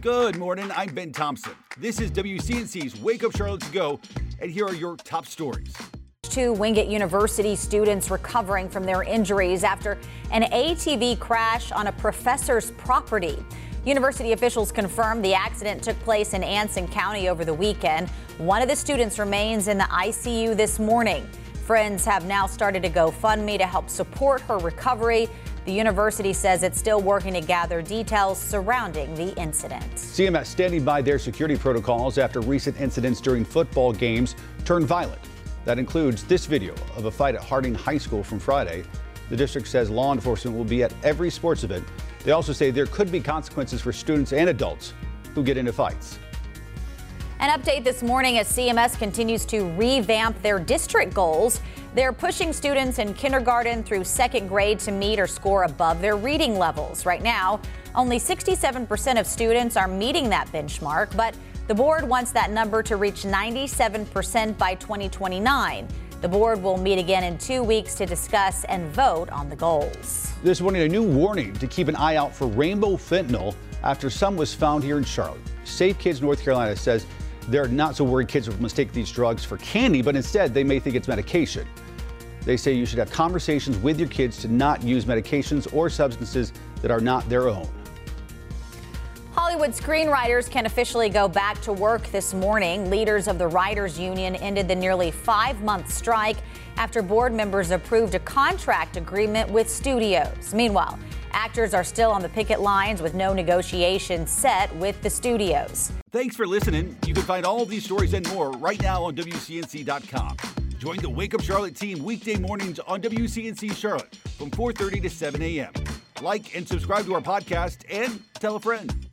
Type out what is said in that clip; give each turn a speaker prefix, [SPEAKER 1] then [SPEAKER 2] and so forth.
[SPEAKER 1] Good morning. I'm Ben Thompson. This is WCNC's Wake Up Charlotte to Go, and here are your top stories.
[SPEAKER 2] Two Wingate University students recovering from their injuries after an ATV crash on a professor's property. University officials confirmed the accident took place in Anson County over the weekend. One of the students remains in the ICU this morning. Friends have now started a GoFundMe to help support her recovery. The university says it's still working to gather details surrounding the incident.
[SPEAKER 1] CMS standing by their security protocols after recent incidents during football games turned violent. That includes this video of a fight at Harding High School from Friday. The district says law enforcement will be at every sports event. They also say there could be consequences for students and adults who get into fights.
[SPEAKER 2] An update this morning as CMS continues to revamp their district goals. They're pushing students in kindergarten through second grade to meet or score above their reading levels. Right now, only 67% of students are meeting that benchmark, but the board wants that number to reach 97% by 2029. The board will meet again in two weeks to discuss and vote on the goals.
[SPEAKER 1] This morning, a new warning to keep an eye out for rainbow fentanyl after some was found here in Charlotte. Safe Kids North Carolina says they're not so worried kids will mistake these drugs for candy, but instead they may think it's medication. They say you should have conversations with your kids to not use medications or substances that are not their own.
[SPEAKER 2] Hollywood screenwriters can officially go back to work this morning. Leaders of the Writers Union ended the nearly five month strike after board members approved a contract agreement with studios. Meanwhile, Actors are still on the picket lines with no negotiations set with the studios.
[SPEAKER 1] Thanks for listening. You can find all of these stories and more right now on WCNC.com. Join the Wake Up Charlotte team weekday mornings on WCNC Charlotte from 4:30 to 7 a.m. Like and subscribe to our podcast and tell a friend.